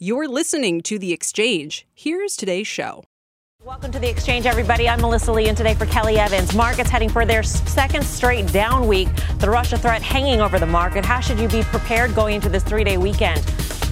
You're listening to The Exchange. Here's today's show. Welcome to The Exchange, everybody. I'm Melissa Lee, and today for Kelly Evans. Markets heading for their second straight down week. The Russia threat hanging over the market. How should you be prepared going into this three day weekend?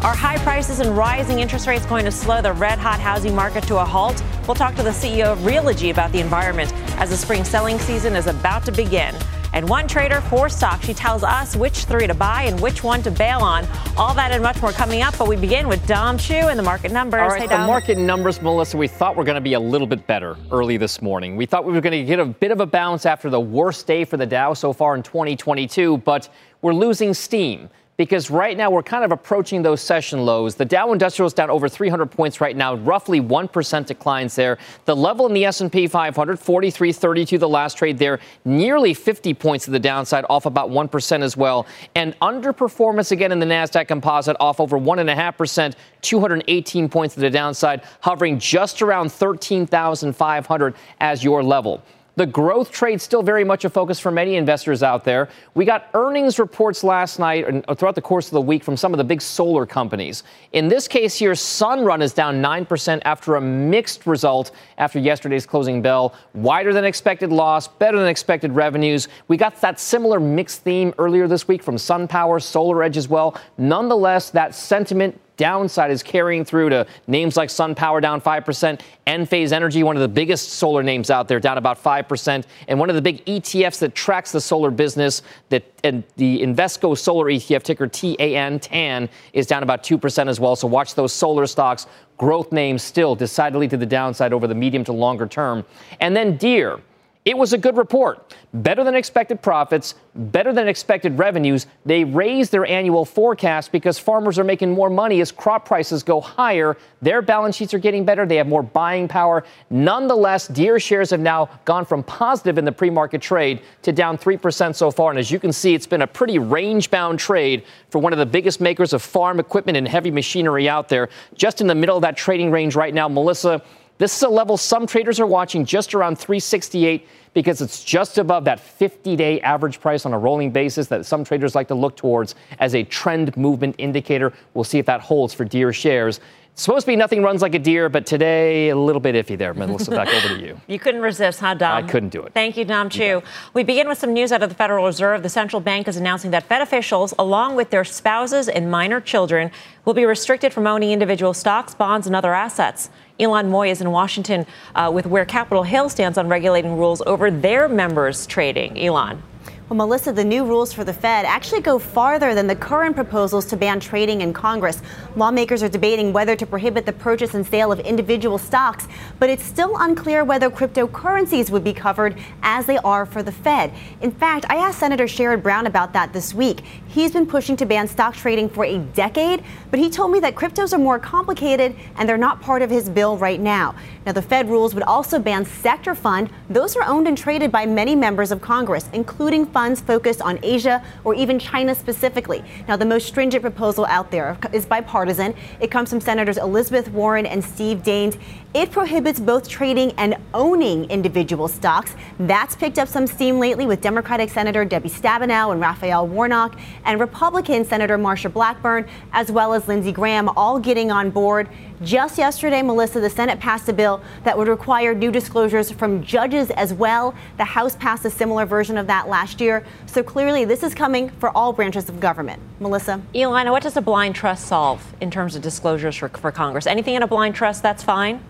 Are high prices and rising interest rates going to slow the red hot housing market to a halt? We'll talk to the CEO of Realogy about the environment as the spring selling season is about to begin. And one trader, four stock, She tells us which three to buy and which one to bail on. All that and much more coming up. But we begin with Dom Chu and the market numbers. All right, hey, the market numbers, Melissa, we thought we were going to be a little bit better early this morning. We thought we were going to get a bit of a bounce after the worst day for the Dow so far in 2022, but we're losing steam because right now we're kind of approaching those session lows. The Dow Industrial is down over 300 points right now, roughly 1% declines there. The level in the S&P 500, 43.32 the last trade there, nearly 50 points to the downside, off about 1% as well. And underperformance again in the Nasdaq Composite, off over 1.5%, 218 points to the downside, hovering just around 13,500 as your level. The growth trade still very much a focus for many investors out there. We got earnings reports last night and throughout the course of the week from some of the big solar companies. In this case here, Sunrun is down 9% after a mixed result after yesterday's closing bell. Wider than expected loss, better than expected revenues. We got that similar mixed theme earlier this week from SunPower, SolarEdge as well. Nonetheless, that sentiment downside is carrying through to names like SunPower down 5%, Enphase Energy, one of the biggest solar names out there, down about 5%, and one of the big ETFs that tracks the solar business, that and the Invesco Solar ETF ticker TAN, TAN, is down about 2% as well. So watch those solar stocks. Growth names still decidedly to the downside over the medium to longer term. And then Deere. It was a good report. Better than expected profits, better than expected revenues. They raised their annual forecast because farmers are making more money as crop prices go higher. Their balance sheets are getting better. They have more buying power. Nonetheless, Deere shares have now gone from positive in the pre market trade to down 3% so far. And as you can see, it's been a pretty range bound trade for one of the biggest makers of farm equipment and heavy machinery out there. Just in the middle of that trading range right now, Melissa. This is a level some traders are watching just around 368 because it's just above that 50 day average price on a rolling basis that some traders like to look towards as a trend movement indicator. We'll see if that holds for Deere shares. It's supposed to be nothing runs like a deer, but today a little bit iffy there. Melissa, back over to you. You couldn't resist, huh, Dom? I couldn't do it. Thank you, Dom Chu. We begin with some news out of the Federal Reserve. The central bank is announcing that Fed officials, along with their spouses and minor children, will be restricted from owning individual stocks, bonds, and other assets. Ylan Mui is in Washington uh, with where Capitol Hill stands on regulating rules over their members' trading. Ylan. Well, Melissa, the new rules for the Fed actually go farther than the current proposals to ban trading in Congress. Lawmakers are debating whether to prohibit the purchase and sale of individual stocks, but it's still unclear whether cryptocurrencies would be covered as they are for the Fed. In fact, I asked Senator Sherrod Brown about that this week. He's been pushing to ban stock trading for a decade, but he told me that cryptos are more complicated and they're not part of his bill right now. Now, the Fed rules would also ban sector fund. Those are owned and traded by many members of Congress, including funds focused on Asia or even China specifically. Now, the most stringent proposal out there is bipartisan. It comes from Senators Elizabeth Warren and Steve Daines. It prohibits both trading and owning individual stocks. That's picked up some steam lately with Democratic Senator Debbie Stabenow and Raphael Warnock and Republican Senator Marsha Blackburn, as well as Lindsey Graham, all getting on board. Just yesterday, Melissa, the Senate passed a bill that would require new disclosures from judges as well. The House passed a similar version of that last year. So clearly, this is coming for all branches of government. Melissa? Elina, what does a blind trust solve in terms of disclosures for, for Congress? Anything in a blind trust, that's fine?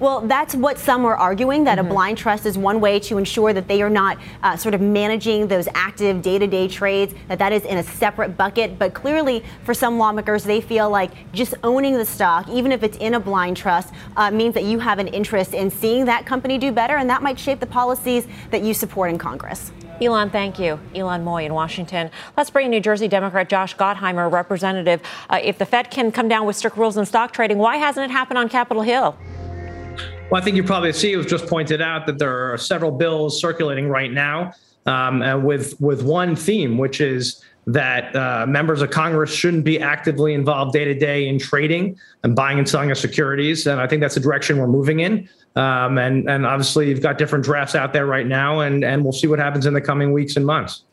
Well, that's what some are arguing that mm-hmm. a blind trust is one way to ensure that they are not uh, sort of managing those active day to day trades, that that is in a separate bucket. But clearly, for some lawmakers, they feel like just owning the stock, even if it's in a blind trust, uh, means that you have an interest in seeing that company do better, and that might shape the policies that you support in Congress. Ylan, thank you. Ylan Mui in Washington. Let's bring New Jersey Democrat Josh Gottheimer, representative. Uh, if the Fed can come down with strict rules in stock trading, why hasn't it happened on Capitol Hill? Well, I think you probably see it was just pointed out that there are several bills circulating right now um, with with one theme, which is that uh, members of Congress shouldn't be actively involved day to day in trading and buying and selling of securities. And I think that's the direction we're moving in. Um, and and obviously, you've got different drafts out there right now, and and we'll see what happens in the coming weeks and months.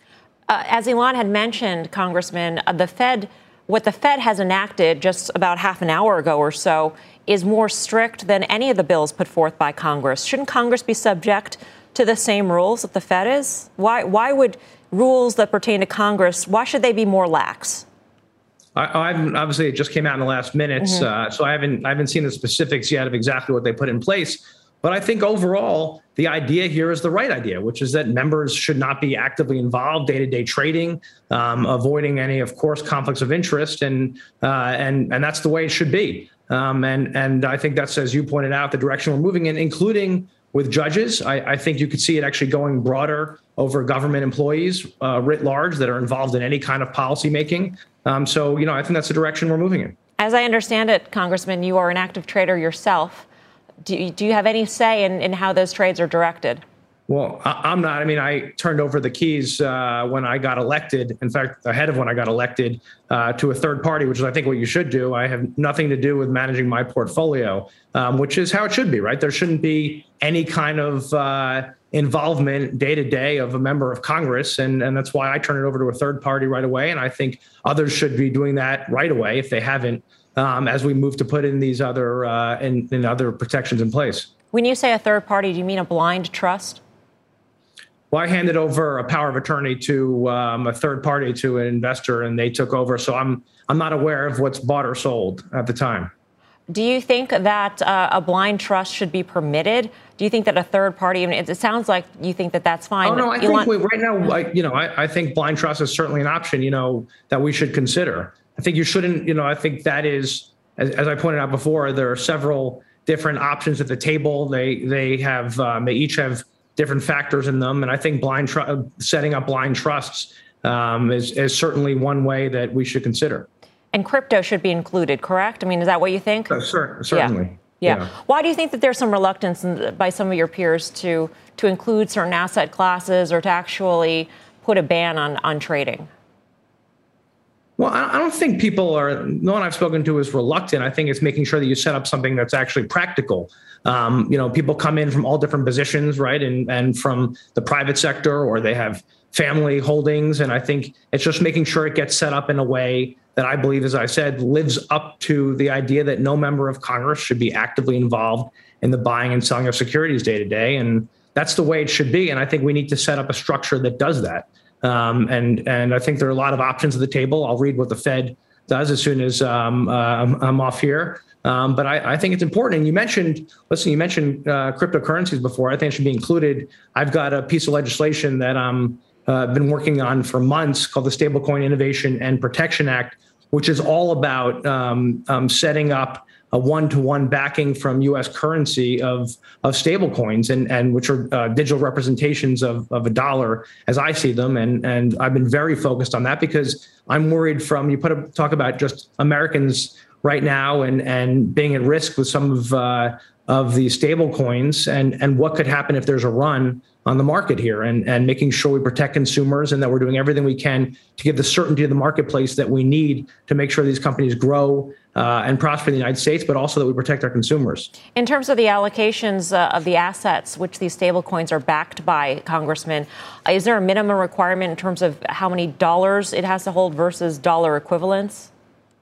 Uh, as Ylan had mentioned, Congressman, uh, the Fed, what the Fed has enacted just about half an hour ago or so, is more strict than any of the bills put forth by Congress. Shouldn't Congress be subject to the same rules that the Fed is? Why why would rules that pertain to Congress why should they be more lax? I, obviously it just came out in the last minutes, mm-hmm. uh, so I haven't I haven't seen the specifics yet of exactly what they put in place. But I think overall, the idea here is the right idea, which is that members should not be actively involved day to day trading, um, avoiding any, of course, conflicts of interest, and uh, and and that's the way it should be. Um, and and I think that's as you pointed out the direction we're moving in, including with judges. I, I think you could see it actually going broader over government employees uh, writ large that are involved in any kind of policy making. Um, so, you know, I think that's the direction we're moving in. As I understand it, Congressman, you are an active trader yourself. Do you, do you have any say in, in how those trades are directed? Well, I'm not. I mean, I turned over the keys uh, when I got elected. In fact, ahead of when I got elected uh, to a third party, which is, I think, what you should do. I have nothing to do with managing my portfolio, um, which is how it should be, right? There shouldn't be any kind of uh, involvement day to day of a member of Congress, and and that's why I turn it over to a third party right away. And I think others should be doing that right away if they haven't, um, as we move to put in these other uh, in, in other protections in place. When you say a third party, do you mean a blind trust? Well, I handed over a power of attorney to um, a third party to an investor, and they took over. So I'm I'm not aware of what's bought or sold at the time. Do you think that uh, a blind trust should be permitted? Do you think that a third party? I mean, it, sounds like you think that that's fine. Oh no, I think we, right now, I, you know, I, I think blind trust is certainly an option. You know, that we should consider. I think you shouldn't. You know, I think that is, as, as I pointed out before, there are several different options at the table. They they have um, they each have different factors in them. And I think blind tr- setting up blind trusts um, is, is certainly one way that we should consider. And crypto should be included, correct? I mean, is that what you think? Uh, cer- certainly. Yeah. yeah. Why do you think that there's some reluctance in, by some of your peers to to include certain asset classes or to actually put a ban on on trading? Well, I don't think people are. No one I've spoken to is reluctant. I think it's making sure that you set up something that's actually practical. Um, you know, people come in from all different positions, right, and and from the private sector, or they have family holdings, and I think it's just making sure it gets set up in a way that I believe, as I said, lives up to the idea that no member of Congress should be actively involved in the buying and selling of securities day to day, and that's the way it should be. And I think we need to set up a structure that does that. Um, and and I think there are a lot of options at the table. I'll read what the Fed does as soon as um, uh, I'm, off here. Um, but I, I, think it's important. And you mentioned, listen, you mentioned uh, cryptocurrencies before. I think it should be included. I've got a piece of legislation that I'm uh, been working on for months called the Stablecoin Innovation and Protection Act, which is all about um, um, setting up a one-to-one backing from U.S. currency of of stablecoins, and and which are uh, digital representations of, of a dollar, as I see them, and and I've been very focused on that because I'm worried from you put a, talk about just Americans right now and and being at risk with some of uh, of the stable coins and and what could happen if there's a run on the market here and, and making sure we protect consumers and that we're doing everything we can to give the certainty of the marketplace that we need to make sure these companies grow uh, and prosper in the United States, but also that we protect our consumers. In terms of the allocations uh, of the assets which these stablecoins are backed by, Congressman, is there a minimum requirement in terms of how many dollars it has to hold versus dollar equivalents?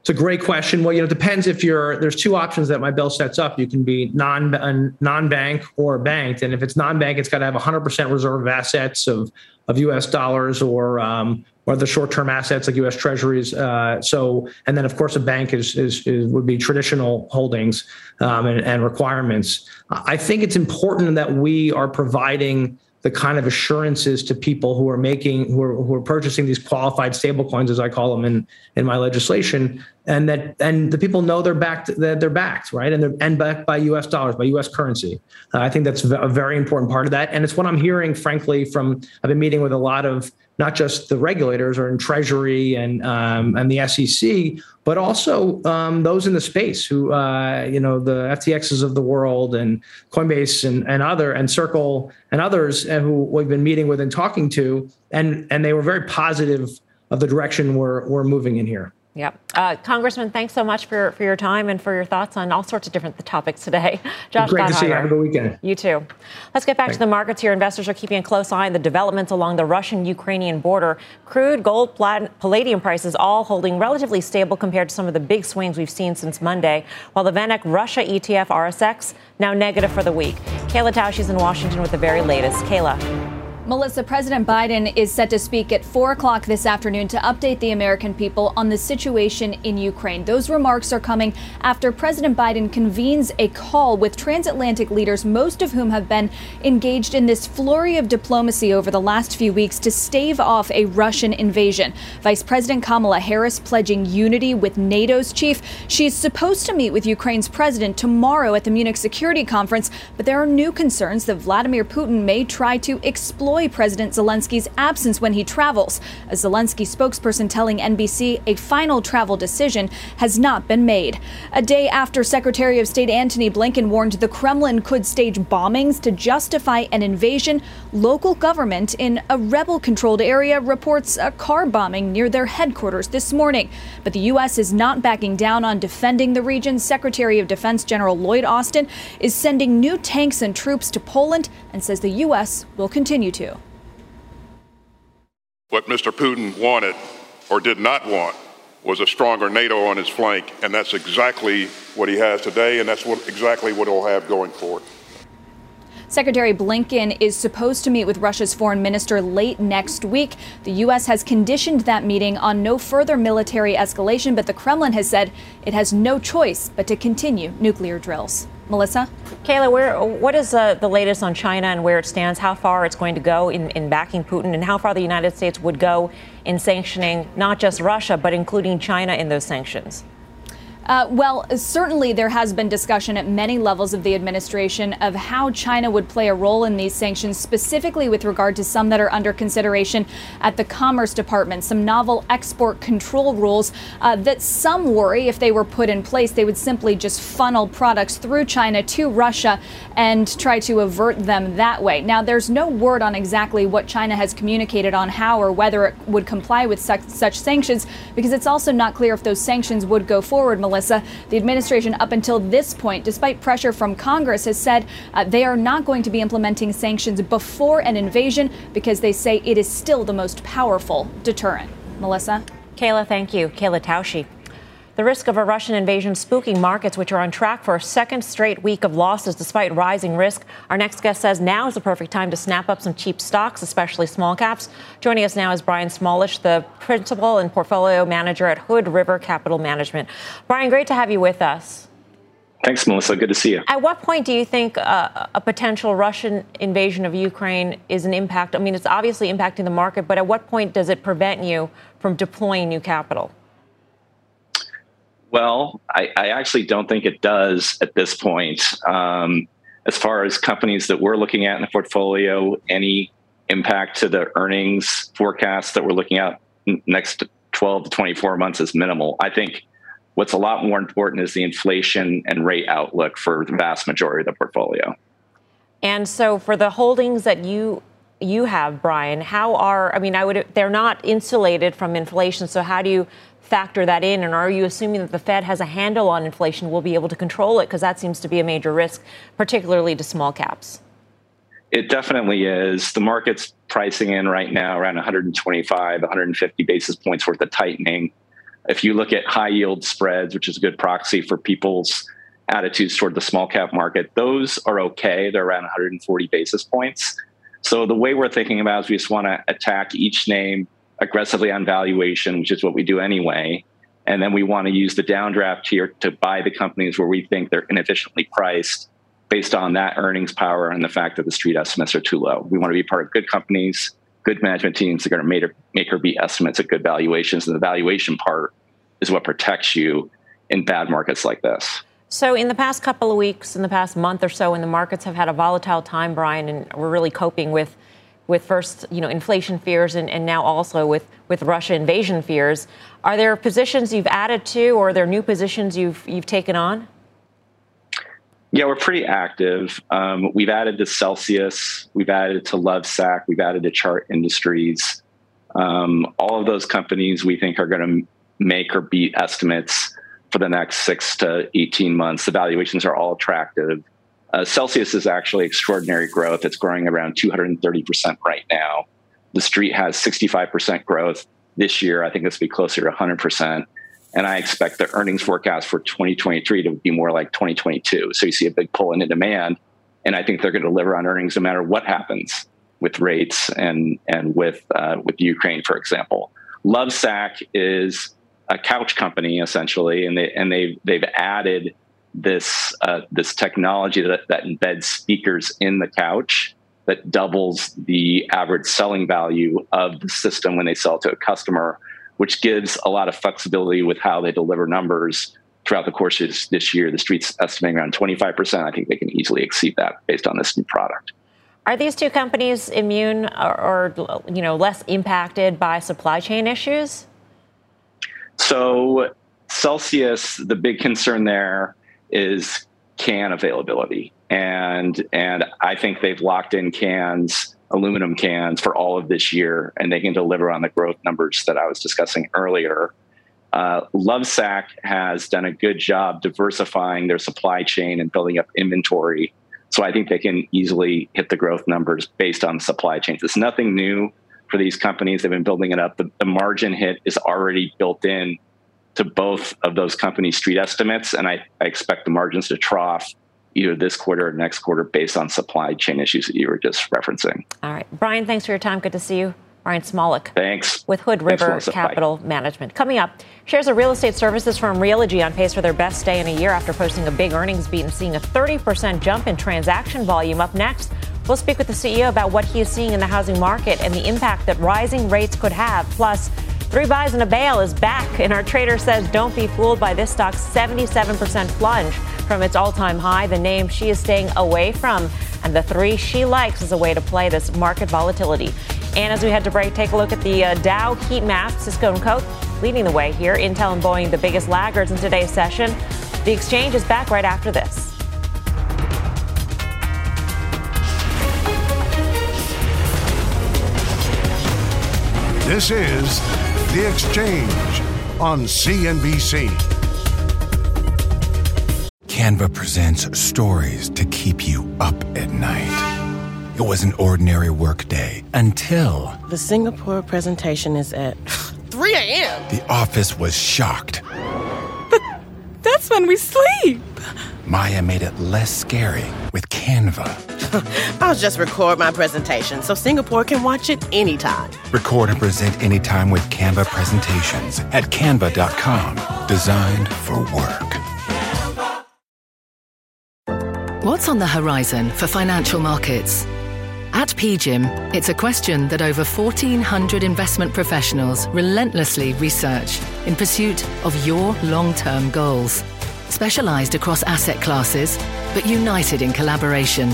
It's a great question. Well, you know, it depends if you're. There's two options that my bill sets up. You can be non uh, non-bank or banked, and if it's non-bank, it's got to have 100% reserve of assets of of U.S. dollars or um, or the short-term assets like U.S. Treasuries. Uh, so, and then of course, a bank is, is, is would be traditional holdings um, and, and requirements. I think it's important that we are providing the kind of assurances to people who are making who are, who are purchasing these qualified stablecoins as I call them in in my legislation and that and the people know they're backed that they're backed right? And they're and backed by US dollars by US currency. Uh, I think that's a very important part of that. And it's what I'm hearing frankly from I've been meeting with a lot of not just the regulators or in Treasury and um, and the SEC, but also um, those in the space who uh, you know the FTXs of the world and Coinbase and, and other and Circle and others who we've been meeting with and talking to, and and they were very positive of the direction we're we're moving in here. Yep. Uh, Congressman, thanks so much for, for your time and for your thoughts on all sorts of different topics today. Josh Great to see you. Have a good weekend. You too. Let's get back Thanks. to the markets here. Investors are keeping a close eye on the developments along the Russian Ukrainian border. Crude, gold, palladium prices all holding relatively stable compared to some of the big swings we've seen since Monday, while the VanEck Russia ETF RSX now negative for the week. Kayla Tausche in Washington with the very latest. Kayla. Melissa, President Biden is set to speak at 4 o'clock this afternoon to update the American people on the situation in Ukraine. Those remarks are coming after President Biden convenes a call with transatlantic leaders, most of whom have been engaged in this flurry of diplomacy over the last few weeks to stave off a Russian invasion. Vice President Kamala Harris pledging unity with NATO's chief. She's supposed to meet with Ukraine's president tomorrow at the Munich Security Conference, but there are new concerns that Vladimir Putin may try to exploit President Zelensky's absence when he travels. A Zelensky spokesperson telling NBC a final travel decision has not been made. A day after Secretary of State Antony Blinken warned the Kremlin could stage bombings to justify an invasion, local government in a rebel controlled area reports a car bombing near their headquarters this morning. But the U.S. is not backing down on defending the region. Secretary of Defense General Lloyd Austin is sending new tanks and troops to Poland and says the U.S. will continue to. What Mr. Putin wanted or did not want was a stronger NATO on his flank, and that's exactly what he has today, and that's what, exactly what he'll have going forward. Secretary Blinken is supposed to meet with Russia's foreign minister late next week. The U.S. has conditioned that meeting on no further military escalation, but the Kremlin has said it has no choice but to continue nuclear drills. Melissa? Kayla, where, what is uh, the latest on China and where it stands, how far it's going to go in, in backing Putin, and how far the United States would go in sanctioning not just Russia, but including China in those sanctions? Uh, well, certainly there has been discussion at many levels of the administration of how China would play a role in these sanctions, specifically with regard to some that are under consideration at the Commerce Department, some novel export control rules uh, that some worry if they were put in place, they would simply just funnel products through China to Russia and try to avert them that way. Now, there's no word on exactly what China has communicated on how or whether it would comply with such, such sanctions because it's also not clear if those sanctions would go forward, Melissa. The administration, up until this point, despite pressure from Congress, has said uh, they are not going to be implementing sanctions before an invasion because they say it is still the most powerful deterrent. Melissa? Kayla, thank you. Kayla Tausche. The risk of a Russian invasion spooking markets, which are on track for a second straight week of losses despite rising risk. Our next guest says now is the perfect time to snap up some cheap stocks, especially small caps. Joining us now is Brian Smoluch, the principal and portfolio manager at Hood River Capital Management. Brian, great to have you with us. Thanks, Melissa. Good to see you. At what point do you think uh, a potential Russian invasion of Ukraine is an impact? I mean, it's obviously impacting the market, but at what point does it prevent you from deploying new capital? Well, I, I, actually don't think it does at this point. Um, as far as companies that we're looking at in the portfolio, any impact to the earnings forecast that we're looking at next 12 to 24 months is minimal. I think what's a lot more important is the inflation and rate outlook for the vast majority of the portfolio. And so for the holdings that you you have, Brian, how are I mean I would they're not insulated from inflation, so how do you factor that in? And are you assuming that the Fed has a handle on inflation, will be able to control it? Because that seems to be a major risk, particularly to small caps. It definitely is. The market's pricing in right now around 125, 150 basis points worth of tightening. If you look at high yield spreads, which is a good proxy for people's attitudes toward the small cap market, those are okay. They're around 140 basis points. So the way we're thinking about is we just want to attack each name aggressively on valuation, which is what we do anyway. And then we want to use the downdraft here to buy the companies where we think they're inefficiently priced based on that earnings power and the fact that the street estimates are too low. We want to be part of good companies, good management teams that are going to make or, beat estimates at good valuations. And the valuation part is what protects you in bad markets like this. So, in the past couple of weeks, in the past month or so, when the markets have had a volatile time, Brian, and we're really coping with, with first, you know, inflation fears and, and now also with, with Russia invasion fears, are there positions you've added to, or are there new positions you've you've taken on? Yeah, we're pretty active. Um, we've added to Celsius, we've added to Lovesac, we've added to Chart Industries. Um, all of those companies we think are going to make or beat estimates for the next six to 18 months. The valuations are all attractive. Uh, Celsius is actually extraordinary growth. It's growing around 230% right now. The street has 65% growth this year. I think will be closer to 100%. And I expect the earnings forecast for 2023 to be more like 2022. So you see a big pull into demand. And I think they're going to deliver on earnings no matter what happens with rates and, and with, uh, with Ukraine, for example. Lovesac is a couch company essentially, and they and they've, they've added this uh, this technology that, that embeds speakers in the couch that doubles the average selling value of the system when they sell to a customer, which gives a lot of flexibility with how they deliver numbers throughout the course of this year. The street's estimating around 25%. I think they can easily exceed that based on this new product. Are these two companies immune or, or you know less impacted by supply chain issues? So Celsius, the big concern there is can availability. And and I think they've locked in cans, aluminum cans for all of this year, and they can deliver on the growth numbers that I was discussing earlier. Uh, Lovesac has done a good job diversifying their supply chain and building up inventory. So I think they can easily hit the growth numbers based on supply chains. It's nothing new for these companies. They've been building it up. The, the margin hit is already built in to both of those companies' street estimates, and I, I expect the margins to trough either this quarter or next quarter based on supply chain issues that you were just referencing. All right. Brian, thanks for your time. Good to see you. Brian Smoluch. Thanks. With Hood River Thanks, Capital Bye. Management. Coming up, shares of real estate services firm Realogy on pace for their best day in a year after posting a big earnings beat and seeing a 30% jump in transaction volume. Up next, we'll speak with the CEO about what he is seeing in the housing market and the impact that rising rates could have. Plus, three buys and a bail is back, and our trader says don't be fooled by this stock's 77% plunge from its all time high. The name she is staying away from, and the three she likes as a way to play this market volatility. And as we head to break, take a look at the uh, Dow heat map. Cisco and Coke leading the way here. Intel and Boeing, the biggest laggards in today's session. The exchange is back right after this. This is The Exchange on CNBC. Canva presents stories to keep you up at night. It was an ordinary workday until. The Singapore presentation is at 3 a.m. The office was shocked. But that's when we sleep. Maya made it less scary with Canva. I'll just record my presentation so Singapore can watch it anytime. Record and present anytime with Canva presentations at canva.com. Designed for work. What's on the horizon for financial markets? At PGIM, it's a question that over 1,400 investment professionals relentlessly research in pursuit of your long term goals. Specialized across asset classes, but united in collaboration,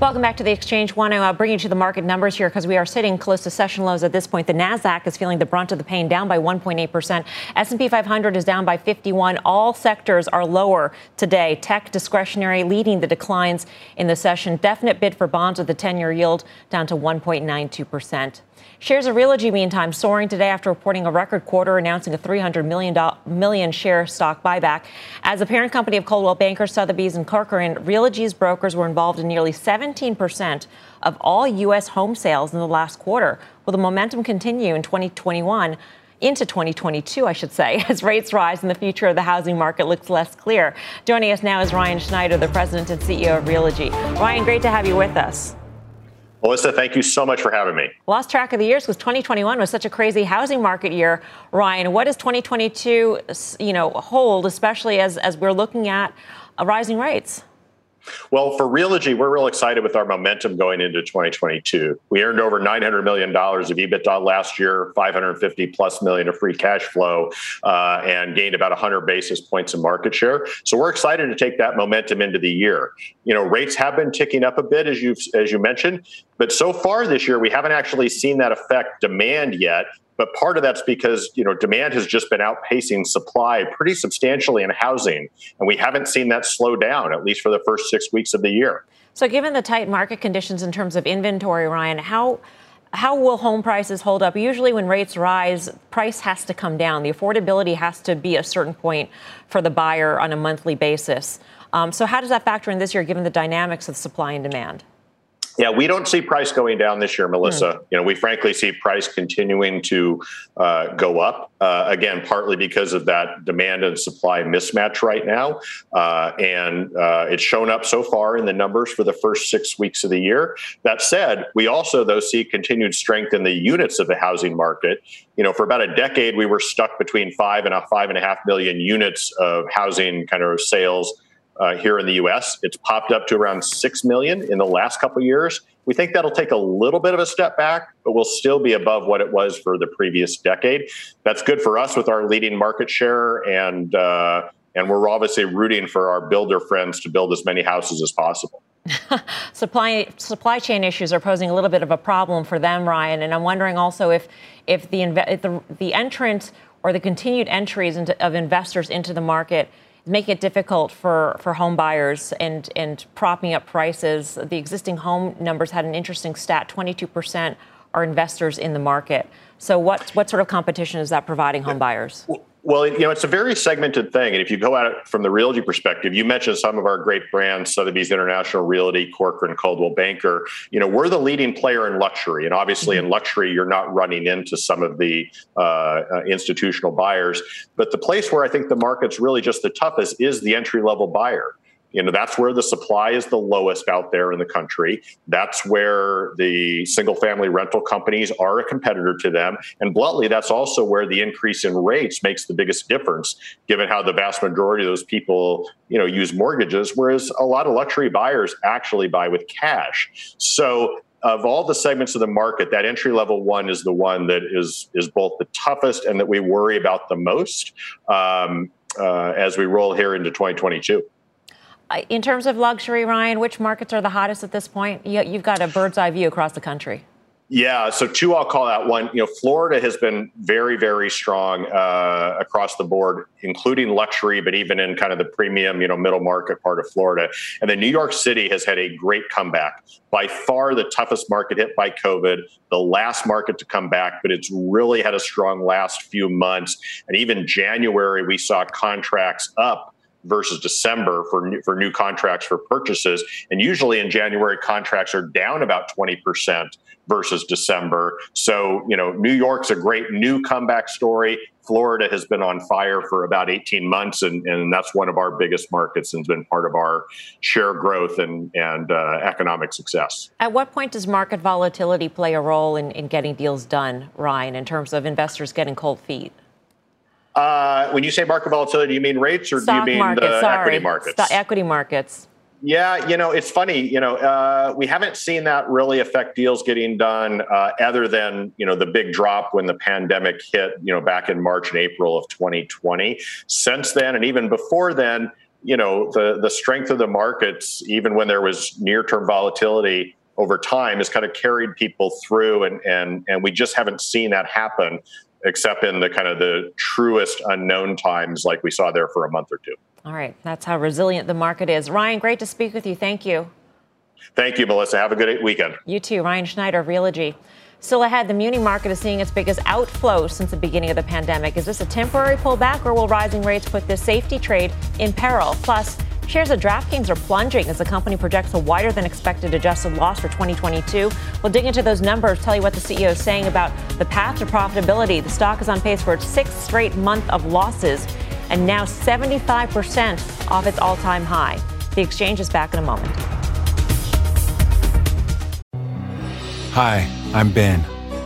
Welcome back to the exchange. Want to uh, bring you to the market numbers here because we are sitting close to session lows at this point. The Nasdaq is feeling the brunt of the pain, down by 1.8 percent. S&P 500 is down by 51. All sectors are lower today. Tech, discretionary, leading the declines in the session. Definite bid for bonds with the 10-year yield down to 1.92 percent. Shares of Realogy, meantime, soaring today after reporting a record quarter, announcing a 300 million, million share stock buyback. As the parent company of Coldwell Banker, Sotheby's, and Corcoran, Realogy's brokers were involved in nearly 17% of all U.S. home sales in the last quarter. Will the momentum continue in 2021? into 2022, I should say, as rates rise and the future of the housing market looks less clear. Joining us now is Ryan Schneider, the president and CEO of Realogy. Ryan, great to have you with us. Melissa, thank you so much for having me. Lost track of the years because 2021 was such a crazy housing market year. Ryan, what does 2022, you know, hold, especially as, as we're looking at rising rates? Well, for Realogy, we're real excited with our momentum going into 2022. We earned over $900 million of EBITDA last year, 550 plus million of free cash flow, uh, and gained about 100 basis points of market share. So we're excited to take that momentum into the year. You know, rates have been ticking up a bit, as you as you mentioned, but so far this year we haven't actually seen that affect demand yet. But part of that's because you know demand has just been outpacing supply pretty substantially in housing, and we haven't seen that slow down at least for the first six weeks of the year. So, given the tight market conditions in terms of inventory, Ryan, how how will home prices hold up? Usually, when rates rise, price has to come down. The affordability has to be a certain point for the buyer on a monthly basis. Um, so, how does that factor in this year, given the dynamics of supply and demand? Yeah, we don't see price going down this year, Melissa. Mm. You know, we frankly see price continuing to uh, go up. Uh, again, partly because of that demand and supply mismatch right now, uh, and uh, it's shown up so far in the numbers for the first six weeks of the year. That said, we also though see continued strength in the units of the housing market. You know, for about a decade, we were stuck between five and a five and a half million units of housing kind of sales uh, here in the U.S. It's popped up to around six million in the last couple years. We think that'll take a little bit of a step back, but we'll still be above what it was for the previous decade. That's good for us with our leading market share, and uh, and we're obviously rooting for our builder friends to build as many houses as possible. supply supply chain issues are posing a little bit of a problem for them, Ryan. And I'm wondering also if if the if the, the entrant or the continued entries into, of investors into the market making it difficult for, for home buyers and, and propping up prices. The existing home numbers had an interesting stat 22% are investors in the market. So, what, what sort of competition is that providing home buyers? Well, you know, it's a very segmented thing. And if you go at it from the realty perspective, you mentioned some of our great brands, Sotheby's International Realty, Corcoran, Coldwell Banker. You know, we're the leading player in luxury. And obviously, mm-hmm. in luxury, you're not running into some of the uh, uh, institutional buyers. But the place where I think the market's really just the toughest is the entry level buyer. You know, that's where the supply is the lowest out there in the country. That's where the single family rental companies are a competitor to them. And bluntly, that's also where the increase in rates makes the biggest difference, given how the vast majority of those people, you know, use mortgages, whereas a lot of luxury buyers actually buy with cash. So of all the segments of the market, that entry level one is the one that is is both the toughest and that we worry about the most um, uh, as we roll here into 2022 in terms of luxury, Ryan, which markets are the hottest at this point? You've got a bird's eye view across the country. Yeah, so two I'll call out. One, you know, Florida has been very, very strong uh, across the board, including luxury, but even in kind of the premium, you know, middle market part of Florida. And then New York City has had a great comeback. By far the toughest market hit by COVID, the last market to come back, but it's really had a strong last few months. And even January, we saw contracts up versus December for new, for new contracts for purchases. And usually in January, contracts are down about 20% versus December. So, you know, New York's a great new comeback story. Florida has been on fire for about 18 months, and, and that's one of our biggest markets and has been part of our share growth and, and uh, economic success. At what point does market volatility play a role in, in getting deals done, Ryan, in terms of investors getting cold feet? Uh, when you say market volatility, do you mean rates or Stock do you mean market, the sorry. equity markets? The equity markets. Yeah, you know, it's funny. You know, uh, we haven't seen that really affect deals getting done, uh, other than you know the big drop when the pandemic hit. You know, back in March and April of 2020. Since then, and even before then, you know, the the strength of the markets, even when there was near term volatility over time, has kind of carried people through, and and and we just haven't seen that happen except in the kind of the truest unknown times like we saw there for a month or two. All right. That's how resilient the market is. Ryan, great to speak with you. Thank you. Thank you, Melissa. Have a good weekend. You too. Ryan Schneider of Realogy. Still ahead, the muni market is seeing its biggest outflow since the beginning of the pandemic. Is this a temporary pullback or will rising rates put this safety trade in peril? Plus, Shares of DraftKings are plunging as the company projects a wider than expected adjusted loss for 2022. We'll dig into those numbers, tell you what the CEO is saying about the path to profitability. The stock is on pace for its sixth straight month of losses and now 75% off its all time high. The exchange is back in a moment. Hi, I'm Ben.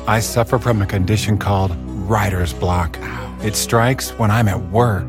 I suffer from a condition called writer's block. It strikes when I'm at work.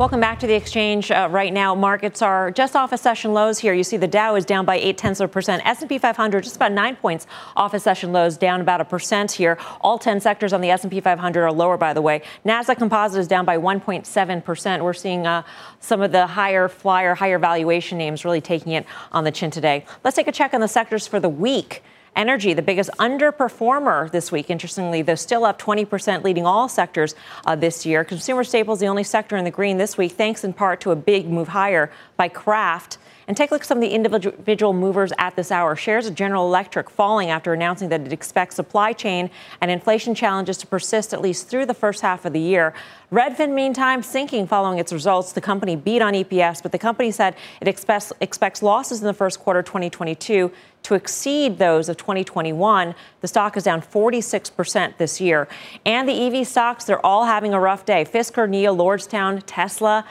Welcome back to the exchange. Uh, right now, markets are just off a session lows here. You see the Dow is down by eight tenths of a percent. S&P 500 just about nine points off a session lows, down about a percent here. All 10 sectors on the S&P 500 are lower, by the way. Nasdaq Composite is down by 1.7 percent. We're seeing uh, some of the higher flyer, higher valuation names really taking it on the chin today. Let's take a check on the sectors for the week. Energy, the biggest underperformer this week, interestingly, though still up 20%, leading all sectors uh, this year. Consumer staples, the only sector in the green this week, thanks in part to a big move higher by Kraft. And take a look at some of the individual movers at this hour. Shares of General Electric falling after announcing that it expects supply chain and inflation challenges to persist at least through the first half of the year. Redfin, meantime, sinking following its results. The company beat on EPS, but the company said it expects, expects losses in the first quarter 2022 to exceed those of 2021. The stock is down 46% this year. And the EV stocks, they're all having a rough day. Fisker, NIO, Lordstown, Tesla,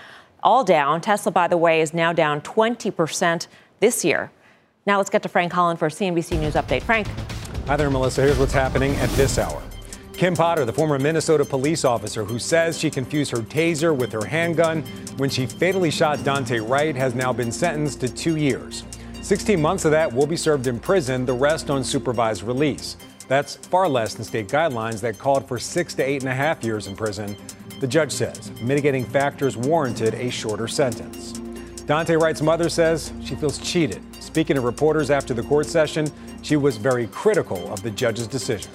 all down. Tesla, by the way, is now down 20% this year. Now let's get to Frank Holland for a CNBC News update. Frank. Hi there, Melissa. Here's what's happening at this hour. Kim Potter, the former Minnesota police officer who says she confused her taser with her handgun when she fatally shot Daunte Wright, has now been sentenced to two years. 16 months of that will be served in prison, the rest on supervised release. That's far less than state guidelines that called for six to eight and a half years in prison. The judge says mitigating factors warranted a shorter sentence. Daunte Wright's mother says she feels cheated. Speaking to reporters after the court session, she was very critical of the judge's decision.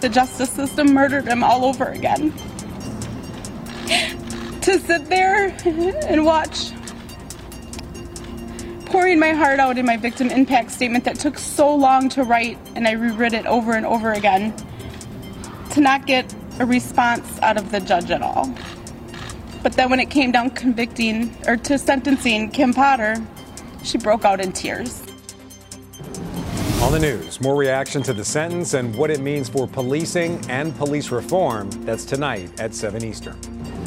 The justice system murdered him all over again. to sit there and watch pouring my heart out in my victim impact statement that took so long to write and I reread it over and over again to not get a response out of the judge at all. But then when it came down to convicting or to sentencing Kim Potter, she broke out in tears. On the news, more reaction to the sentence and what it means for policing and police reform. That's tonight at 7 Eastern.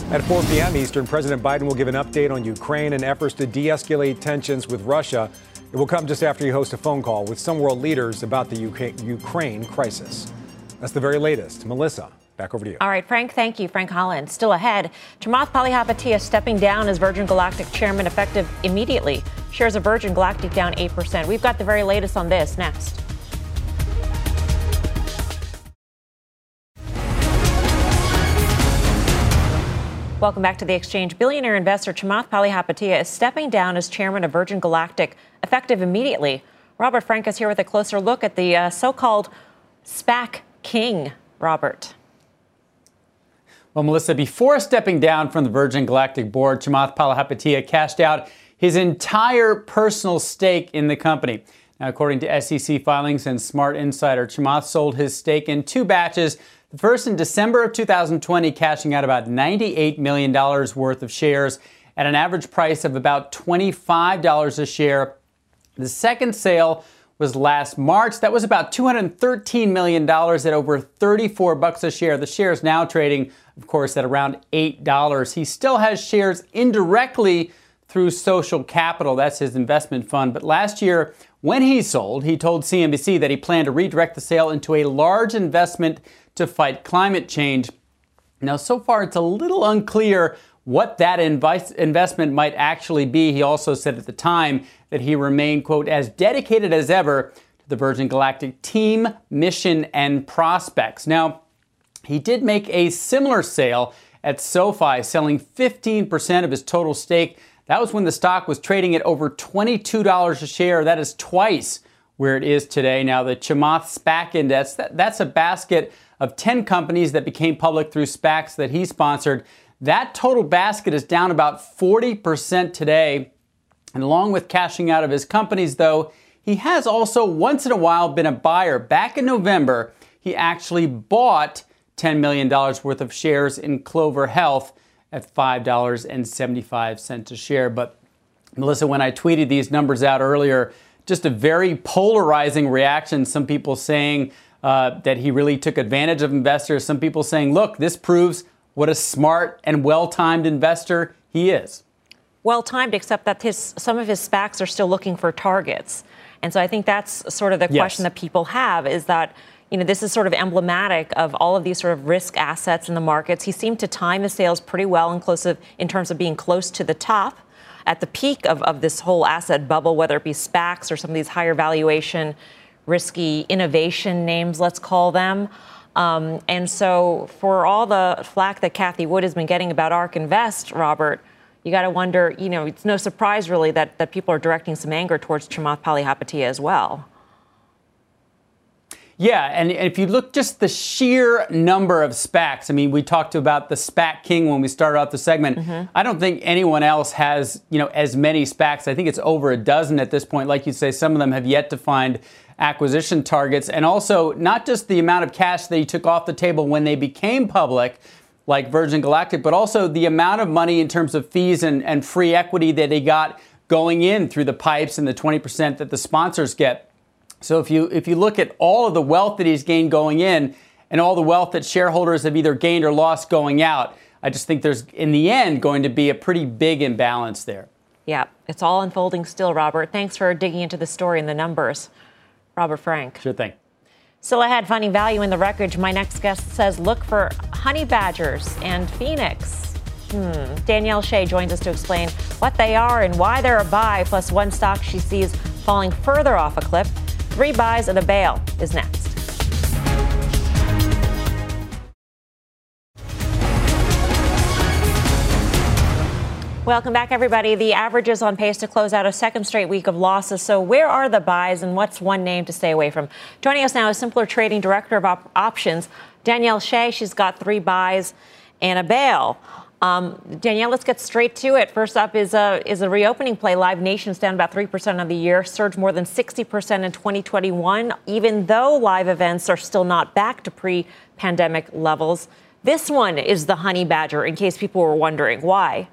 At 4 p.m. Eastern, President Biden will give an update on Ukraine and efforts to de escalate tensions with Russia. It will come just after he hosts a phone call with some world leaders about the UK- Ukraine crisis. That's the very latest. Melissa, back over to you. All right, Frank, thank you. Frank Holland. Still ahead, Chamath Palihapitiya stepping down as Virgin Galactic chairman effective immediately. Shares of Virgin Galactic down 8%. We've got the very latest on this next. Welcome back to the exchange. Billionaire investor Chamath Palihapitiya is stepping down as chairman of Virgin Galactic, effective immediately. Robert Frank is here with a closer look at the uh, so-called SPAC king. Robert. Well, Melissa, before stepping down from the Virgin Galactic board, Chamath Palihapitiya cashed out his entire personal stake in the company. Now, according to SEC filings and Smart Insider, Chamath sold his stake in two batches the first in December of 2020, cashing out about $98 million worth of shares at an average price of about $25 a share. The second sale was last March. That was about $213 million at over 34 bucks a share. The share is now trading, of course, at around $8. He still has shares indirectly through Social Capital. That's his investment fund. But last year, when he sold, he told CNBC that he planned to redirect the sale into a large investment to fight climate change. Now, so far, it's a little unclear what that inv- investment might actually be. He also said at the time that he remained, quote, as dedicated as ever to the Virgin Galactic team, mission, and prospects. Now, he did make a similar sale at SoFi, selling 15% of his total stake. That was when the stock was trading at over $22 a share. That is twice where it is today. Now, the Chamath SPAC Index, that, that's a basket of 10 companies that became public through SPACs that he sponsored. That total basket is down about 40% today. And along with cashing out of his companies, though, he has also once in a while been a buyer. Back in November, he actually bought $10 million worth of shares in Clover Health at $5.75 a share. But Melissa, when I tweeted these numbers out earlier, just a very polarizing reaction. Some people saying uh, that he really took advantage of investors. Some people saying, look, this proves what a smart and well timed investor he is. Well timed, except that his, some of his SPACs are still looking for targets. And so I think that's sort of the yes. question that people have is that you know, this is sort of emblematic of all of these sort of risk assets in the markets. He seemed to time his sales pretty well in, close of, in terms of being close to the top at the peak of, of this whole asset bubble, whether it be SPACs or some of these higher valuation, risky innovation names, let's call them. Um, and so, for all the flack that Cathie Wood has been getting about ARK Invest, Robert, you got to wonder, you know, it's no surprise really that, that people are directing some anger towards Chamath Palihapitiya as well. Yeah, and if you look just the sheer number of SPACs, I mean, we talked about the SPAC king when we started off the segment. Mm-hmm. I don't think anyone else has, you know, as many SPACs. I think it's over a dozen at this point. Like you say, some of them have yet to find acquisition targets. And also, not just the amount of cash they took off the table when they became public, like Virgin Galactic, but also the amount of money in terms of fees and, and free equity that they got going in through the pipes and the 20% that the sponsors get. So if you if you look at all of the wealth that he's gained going in and all the wealth that shareholders have either gained or lost going out, I just think there's in the end going to be a pretty big imbalance there. Yeah, it's all unfolding still, Robert. Thanks for digging into the story and the numbers. Robert Frank. Sure thing. Still ahead, finding value in the wreckage. My next guest says look for honey badgers and phoenix. Hmm. Danielle Shay joins us to explain what they are and why they're a buy, plus one stock she sees falling further off a cliff. Three buys and a bail is next. Welcome back, everybody. The average is on pace to close out a second straight week of losses. So, where are the buys and what's one name to stay away from? Joining us now is Simpler Trading Director of Op- Options, Danielle Shay. She's got three buys and a bail. Um, Danielle, let's get straight to it. First up is a, is a reopening play. Live Nation's down about 3% of the year, surged more than 60% in 2021, even though live events are still not back to pre pandemic levels. This one is the honey badger, in case people were wondering. Why?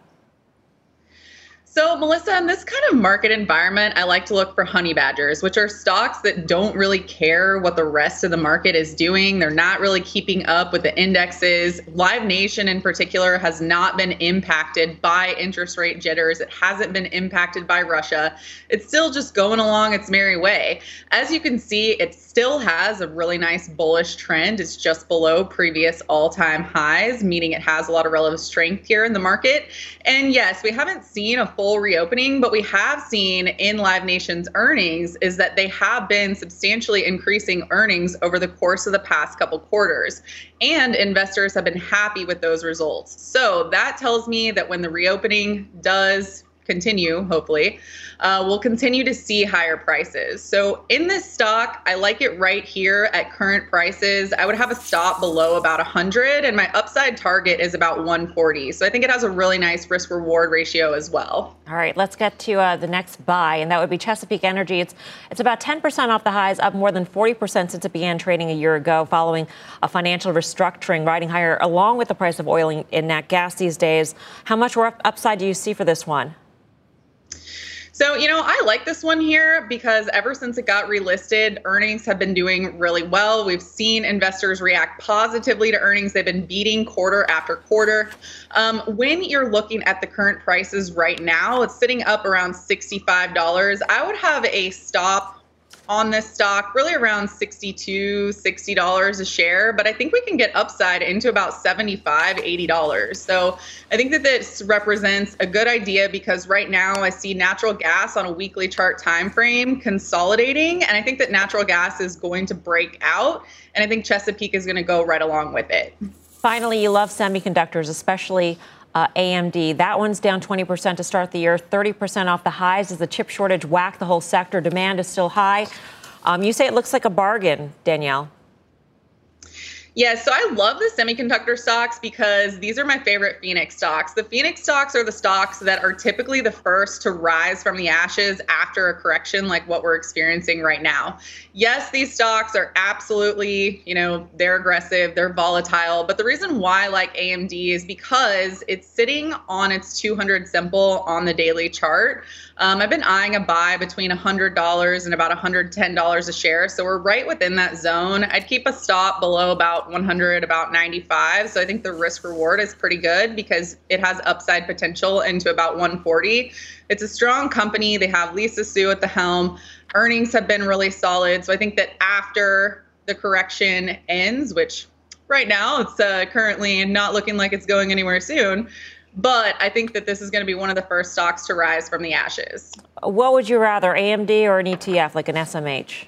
So, Melissa, in this kind of market environment, I like to look for honey badgers, which are stocks that don't really care what the rest of the market is doing. They're not really keeping up with the indexes. Live Nation, in particular, has not been impacted by interest rate jitters. It hasn't been impacted by Russia. It's still just going along its merry way. As you can see, it still has a really nice bullish trend. It's just below previous all time highs, meaning it has a lot of relative strength here in the market. And yes, we haven't seen a full full reopening, but we have seen in Live Nation's earnings is that they have been substantially increasing earnings over the course of the past couple quarters. And investors have been happy with those results. So that tells me that when the reopening does continue, hopefully, uh, we'll continue to see higher prices. So in this stock, I like it right here at current prices. I would have a stop below about 100, and my upside target is about 140. So I think it has a really nice risk reward ratio as well. All right, let's get to uh, the next buy, and that would be Chesapeake Energy. It's it's about 10% off the highs, up more than 40% since it began trading a year ago, following a financial restructuring, riding higher along with the price of oil and nat gas these days. How much upside do you see for this one? So, you know, I like this one here because ever since it got relisted, earnings have been doing really well. We've seen investors react positively to earnings. They've been beating quarter after quarter. Um, when you're looking at the current prices right now, it's sitting up around $65. I would have a stop on this stock really around 62 $60 a share but i think we can get upside into about 75 $80 so i think that this represents a good idea because right now i see natural gas on a weekly chart time frame consolidating and i think that natural gas is going to break out and i think chesapeake is going to go right along with it. Finally you love semiconductors especially uh, AMD. That one's down 20% to start the year, 30% off the highs as the chip shortage whacked the whole sector. Demand is still high. Um, you say it looks like a bargain, Danielle. Yeah, so I love the semiconductor stocks because these are my favorite Phoenix stocks. The Phoenix stocks are the stocks that are typically the first to rise from the ashes after a correction like what we're experiencing right now. Yes, these stocks are absolutely, you know, they're aggressive, they're volatile, but the reason why I like AMD is because it's sitting on its 200 simple on the daily chart. Um, I've been eyeing a buy between $100 and about $110 a share. So we're right within that zone. I'd keep a stop below about 100, about 95. So I think the risk reward is pretty good because it has upside potential into about 140. It's a strong company. They have Lisa Su at the helm. Earnings have been really solid. So I think that after the correction ends, which right now it's uh, currently not looking like it's going anywhere soon. But I think that this is going to be one of the first stocks to rise from the ashes. What would you rather, AMD or an ETF like an SMH?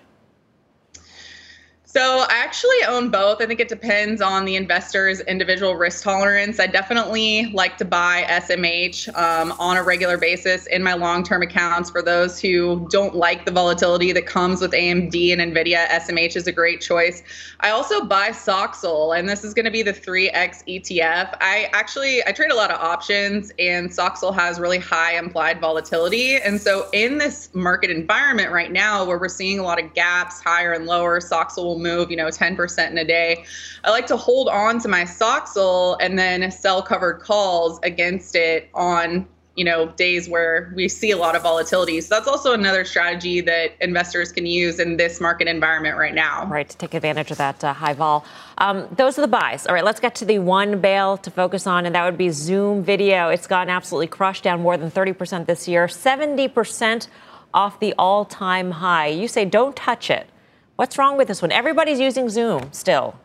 So I actually own both. I think it depends on the investor's individual risk tolerance. I definitely like to buy SMH um, on a regular basis in my long-term accounts. For those who don't like the volatility that comes with AMD and Nvidia, SMH is a great choice. I also buy SOXL, and this is going to be the 3x ETF. I actually I trade a lot of options, and SOXL has really high implied volatility. And so in this market environment right now, where we're seeing a lot of gaps, higher and lower, SOXL will move, you know, 10% in a day. I like to hold on to my SOXL and then sell covered calls against it on you know days where we see a lot of volatility. So that's also another strategy that investors can use in this market environment right now. Right to take advantage of that uh, high vol. Um, those are the buys. All right let's get to the one bail to focus on and that would be zoom video. It's gotten absolutely crushed down more than 30% this year 70% off the all-time high. You say don't touch it What's wrong with this one? Everybody's using Zoom still.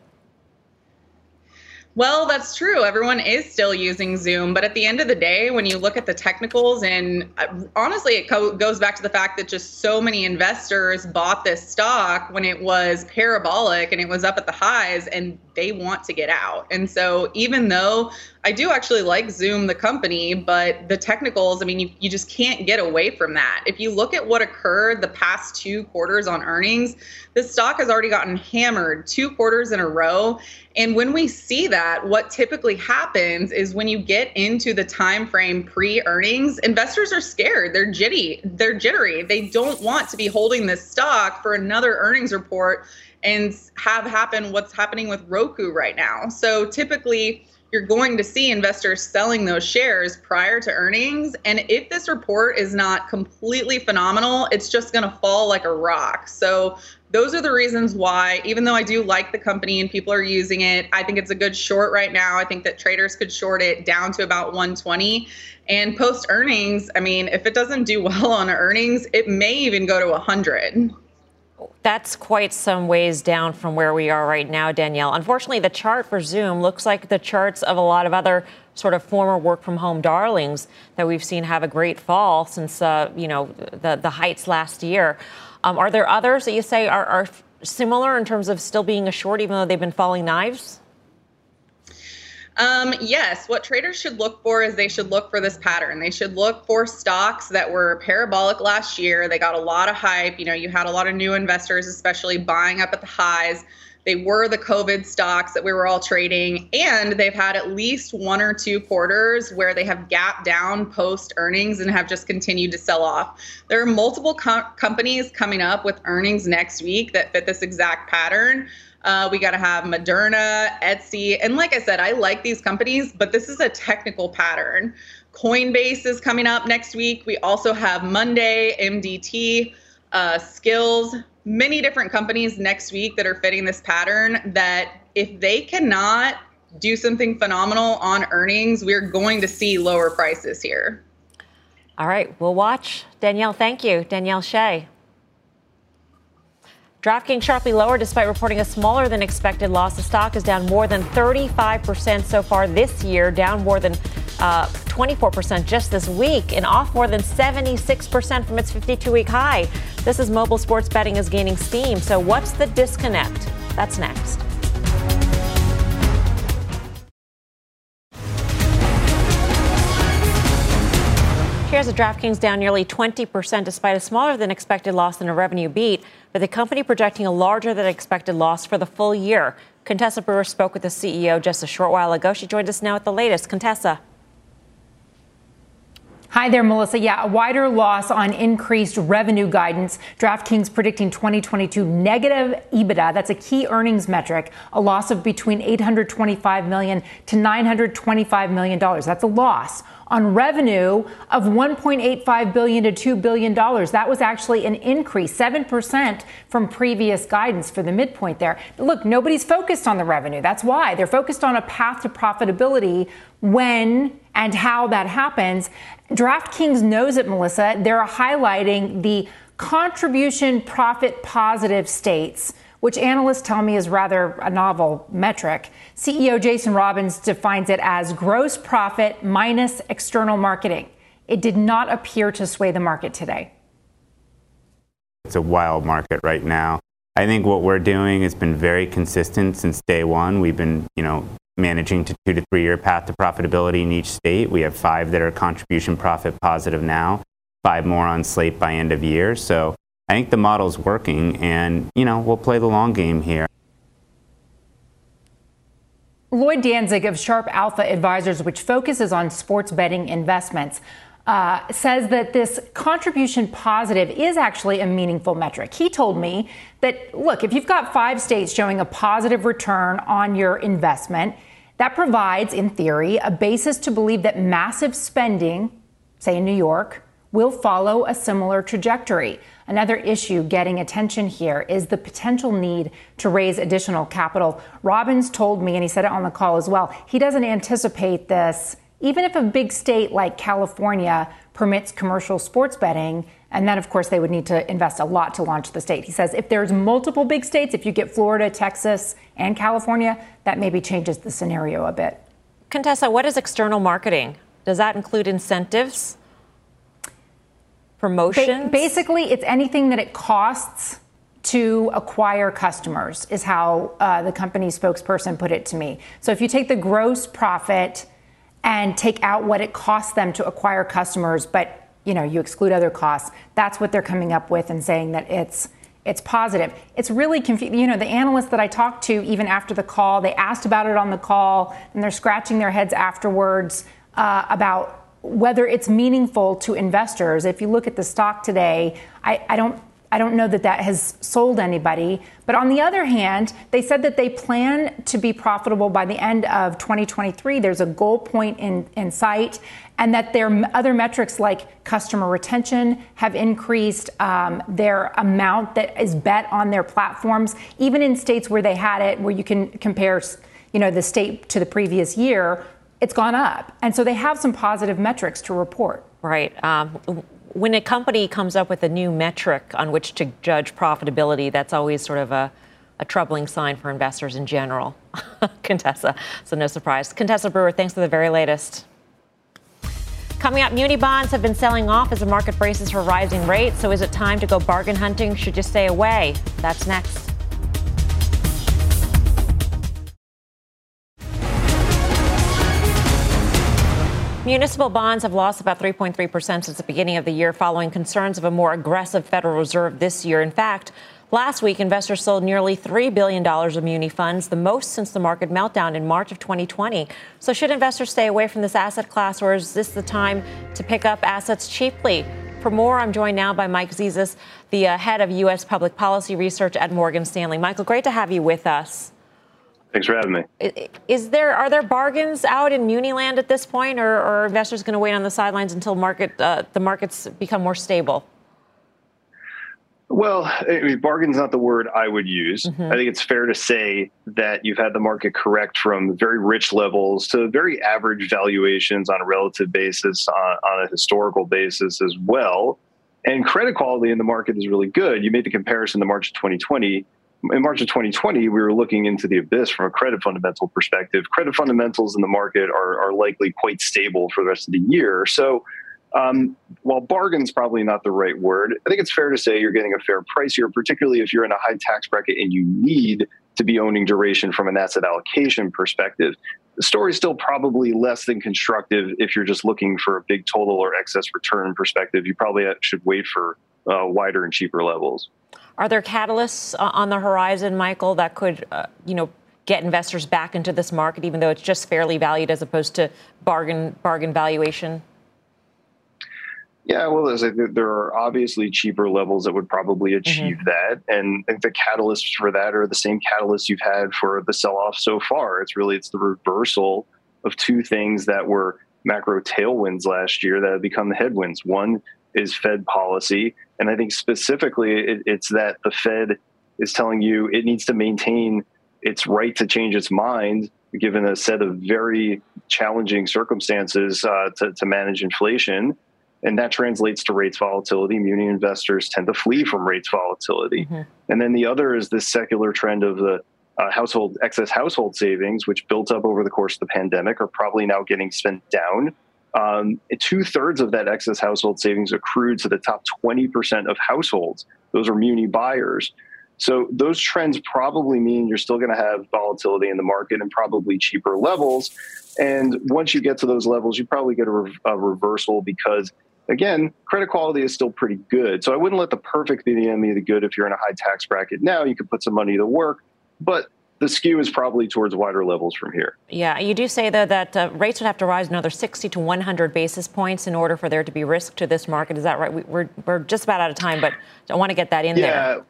Well, that's true. Everyone is still using Zoom. But at the end of the day, when you look at the technicals, and uh, honestly, it co- goes back to the fact that just so many investors bought this stock when it was parabolic and it was up at the highs, and they want to get out. And so, even though I do actually like Zoom, the company, but the technicals, I mean, you, you just can't get away from that. If you look at what occurred the past two quarters on earnings, the stock has already gotten hammered two quarters in a row. And when we see that, what typically happens is when you get into the time frame pre-earnings, investors are scared. They're jitty, they're jittery. They don't want to be holding this stock for another earnings report and have happen what's happening with Roku right now. So typically you're going to see investors selling those shares prior to earnings. And if this report is not completely phenomenal, it's just going to fall like a rock. So, those are the reasons why, even though I do like the company and people are using it, I think it's a good short right now. I think that traders could short it down to about 120. And post earnings, I mean, if it doesn't do well on earnings, it may even go to 100 that's quite some ways down from where we are right now, Danielle. Unfortunately, the chart for Zoom looks like the charts of a lot of other sort of former work from home darlings that we've seen have a great fall since, uh, you know, the, the heights last year. Um, are there others that you say are, are similar in terms of still being a short, even though they've been falling knives? Um, yes, what traders should look for is they should look for this pattern. They should look for stocks that were parabolic last year. They got a lot of hype. You know, you had a lot of new investors, especially buying up at the highs. They were the COVID stocks that we were all trading, and they've had at least one or two quarters where they have gapped down post earnings and have just continued to sell off. There are multiple com- companies coming up with earnings next week that fit this exact pattern. Uh, we got to have Moderna, Etsy. And like I said, I like these companies, but this is a technical pattern. Coinbase is coming up next week. We also have Monday, MDT, uh, Skillz, many different companies next week that are fitting this pattern that if they cannot do something phenomenal on earnings, we're going to see lower prices here. All right, we'll watch. Danielle, thank you. Danielle Shay. DraftKings sharply lower despite reporting a smaller than expected loss. The stock is down more than 35% so far this year, down more than uh, 24% just this week, and off more than 76% from its 52 week high. This is mobile sports betting is gaining steam. So, what's the disconnect? That's next. Shares of DraftKings down nearly 20% despite a smaller than expected loss and a revenue beat, but the company projecting a larger than expected loss for the full year. Contessa Brewer spoke with the CEO just a short while ago. She joins us now at the latest. Contessa. Hi there, Melissa. Yeah, a wider loss on increased revenue guidance. DraftKings predicting 2022 negative EBITDA. That's a key earnings metric. A loss of between 825 million to 925 million dollars. That's a loss on revenue of 1.85 billion to 2 billion dollars. That was actually an increase, 7% from previous guidance for the midpoint there. Look, nobody's focused on the revenue. That's why they're focused on a path to profitability when and how that happens. DraftKings knows it, Melissa. They're highlighting the contribution profit positive states, which analysts tell me is rather a novel metric. CEO Jason Robins defines it as gross profit minus external marketing. It did not appear to sway the market today. It's a wild market right now. I think what we're doing has been very consistent since day one. We've been, you know, managing to two to three year path to profitability in each state. We have five that are contribution profit positive now, five more on slate by end of year. So I think the model's working and, you know, we'll play the long game here. Lloyd Danzig of Sharp Alpha Advisors, which focuses on sports betting investments, uh, says that this contribution positive is actually a meaningful metric. He told me that, look, if you've got five states showing a positive return on your investment, that provides, in theory, a basis to believe that massive spending, say in New York, will follow a similar trajectory. Another issue getting attention here is the potential need to raise additional capital. Robins told me, and he said it on the call as well, he doesn't anticipate this even if a big state like California permits commercial sports betting, and then of course they would need to invest a lot to launch the state. He says if there's multiple big states, if you get Florida, Texas, and California, that maybe changes the scenario a bit. Contessa, what is external marketing? Does that include incentives? Promotions? Ba- basically, it's anything that it costs to acquire customers, is how uh, the company spokesperson put it to me. So if you take the gross profit and take out what it costs them to acquire customers, but you know, you exclude other costs. That's what they're coming up with and saying that it's it's positive. It's really confusing. You know, the analysts that I talked to, even after the call, they asked about it on the call, and they're scratching their heads afterwards uh, about whether it's meaningful to investors. If you look at the stock today, I, I don't I don't know that that has sold anybody. But on the other hand, they said that they plan to be profitable by the end of 2023. There's a goal point in, in sight, and that their other metrics like customer retention have increased, um, their amount that is bet on their platforms, even in states where they had it, where you can compare, you know, the state to the previous year, it's gone up. And so they have some positive metrics to report. Right. Um, when a company comes up with a new metric on which to judge profitability, that's always sort of a, a troubling sign for investors in general. Contessa, so no surprise. Contessa Brewer, thanks for the very latest. Coming up, muni bonds have been selling off as the market braces for rising rates. So is it time to go bargain hunting? Should you stay away? That's next. Municipal bonds have lost about 3.3% since the beginning of the year following concerns of a more aggressive Federal Reserve this year. In fact, last week, investors sold nearly $3 billion of muni funds, the most since the market meltdown in March of 2020. So, should investors stay away from this asset class, or is this the time to pick up assets cheaply? For more, I'm joined now by Mike Zezas, the uh, head of U.S. public policy research at Morgan Stanley. Michael, great to have you with us. Thanks for having me. Is there are there bargains out in Muniland at this point, or, or are investors going to wait on the sidelines until market uh, the markets become more stable? Well, I mean, bargain's not the word I would use. Mm-hmm. I think it's fair to say that you've had the market correct from very rich levels to very average valuations on a relative basis, on, on a historical basis as well. And credit quality in the market is really good. You made the comparison to March of 2020. In March of 2020, we were looking into the abyss from a credit fundamental perspective. Credit fundamentals in the market are, are likely quite stable for the rest of the year. So um, while bargain's probably not the right word, I think it's fair to say you're getting a fair price here, particularly if you're in a high tax bracket and you need to be owning duration from an asset allocation perspective. The story's still probably less than constructive if you're just looking for a big total or excess return perspective. You probably should wait for uh, wider and cheaper levels. Are there catalysts uh, on the horizon, Michael, that could, uh, you know, get investors back into this market, even though it's just fairly valued as opposed to bargain bargain valuation? Yeah, well, there are obviously cheaper levels that would probably achieve mm-hmm. that. And the catalysts for that are the same catalysts you've had for the sell off so far. It's really, it's the reversal of two things that were macro tailwinds last year that have become the headwinds. One is Fed policy. And I think specifically it, it's that the Fed is telling you it needs to maintain its right to change its mind given a set of very challenging circumstances uh, to, to manage inflation and that translates to rates volatility. Muni investors tend to flee from rates volatility. Mm-hmm. And then the other is this secular trend of the uh, household excess household savings, which built up over the course of the pandemic, are probably now getting spent down. Um, Two thirds of that excess household savings accrued to the top 20% of households. Those are muni buyers. So those trends probably mean you're still going to have volatility in the market and probably cheaper levels. And once you get to those levels, you probably get a, re- a reversal because again, credit quality is still pretty good. So I wouldn't let the perfect be the enemy of the good if you're in a high tax bracket now. You could put some money to work, but the skew is probably towards wider levels from here. Yeah, you do say though that uh, rates would have to rise another 60 to 100 basis points in order for there to be risk to this market. Is that right? We, are we're, we're just about out of time, but I want to get that in yeah. there.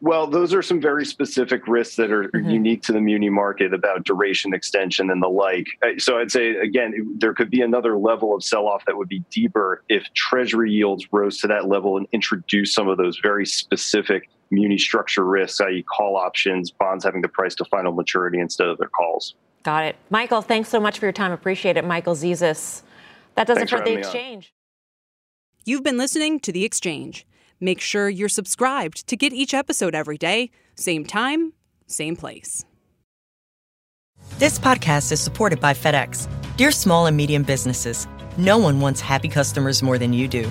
Well, those are some very specific risks that are mm-hmm. unique to the muni market about duration extension and the like. Uh, so I'd say, again, there could be another level of sell off that would be deeper if treasury yields rose to that level and introduced some of those very specific muni structure risks, i.e., call options, bonds having the price to final maturity instead of their calls. Got it. Michael, thanks so much for your time. Appreciate it. Michael Zezas. That does thanks it for, for the exchange. You've been listening to The Exchange. Make sure you're subscribed to get each episode every day, same time, same place. This podcast is supported by FedEx. Dear small and medium businesses, no one wants happy customers more than you do.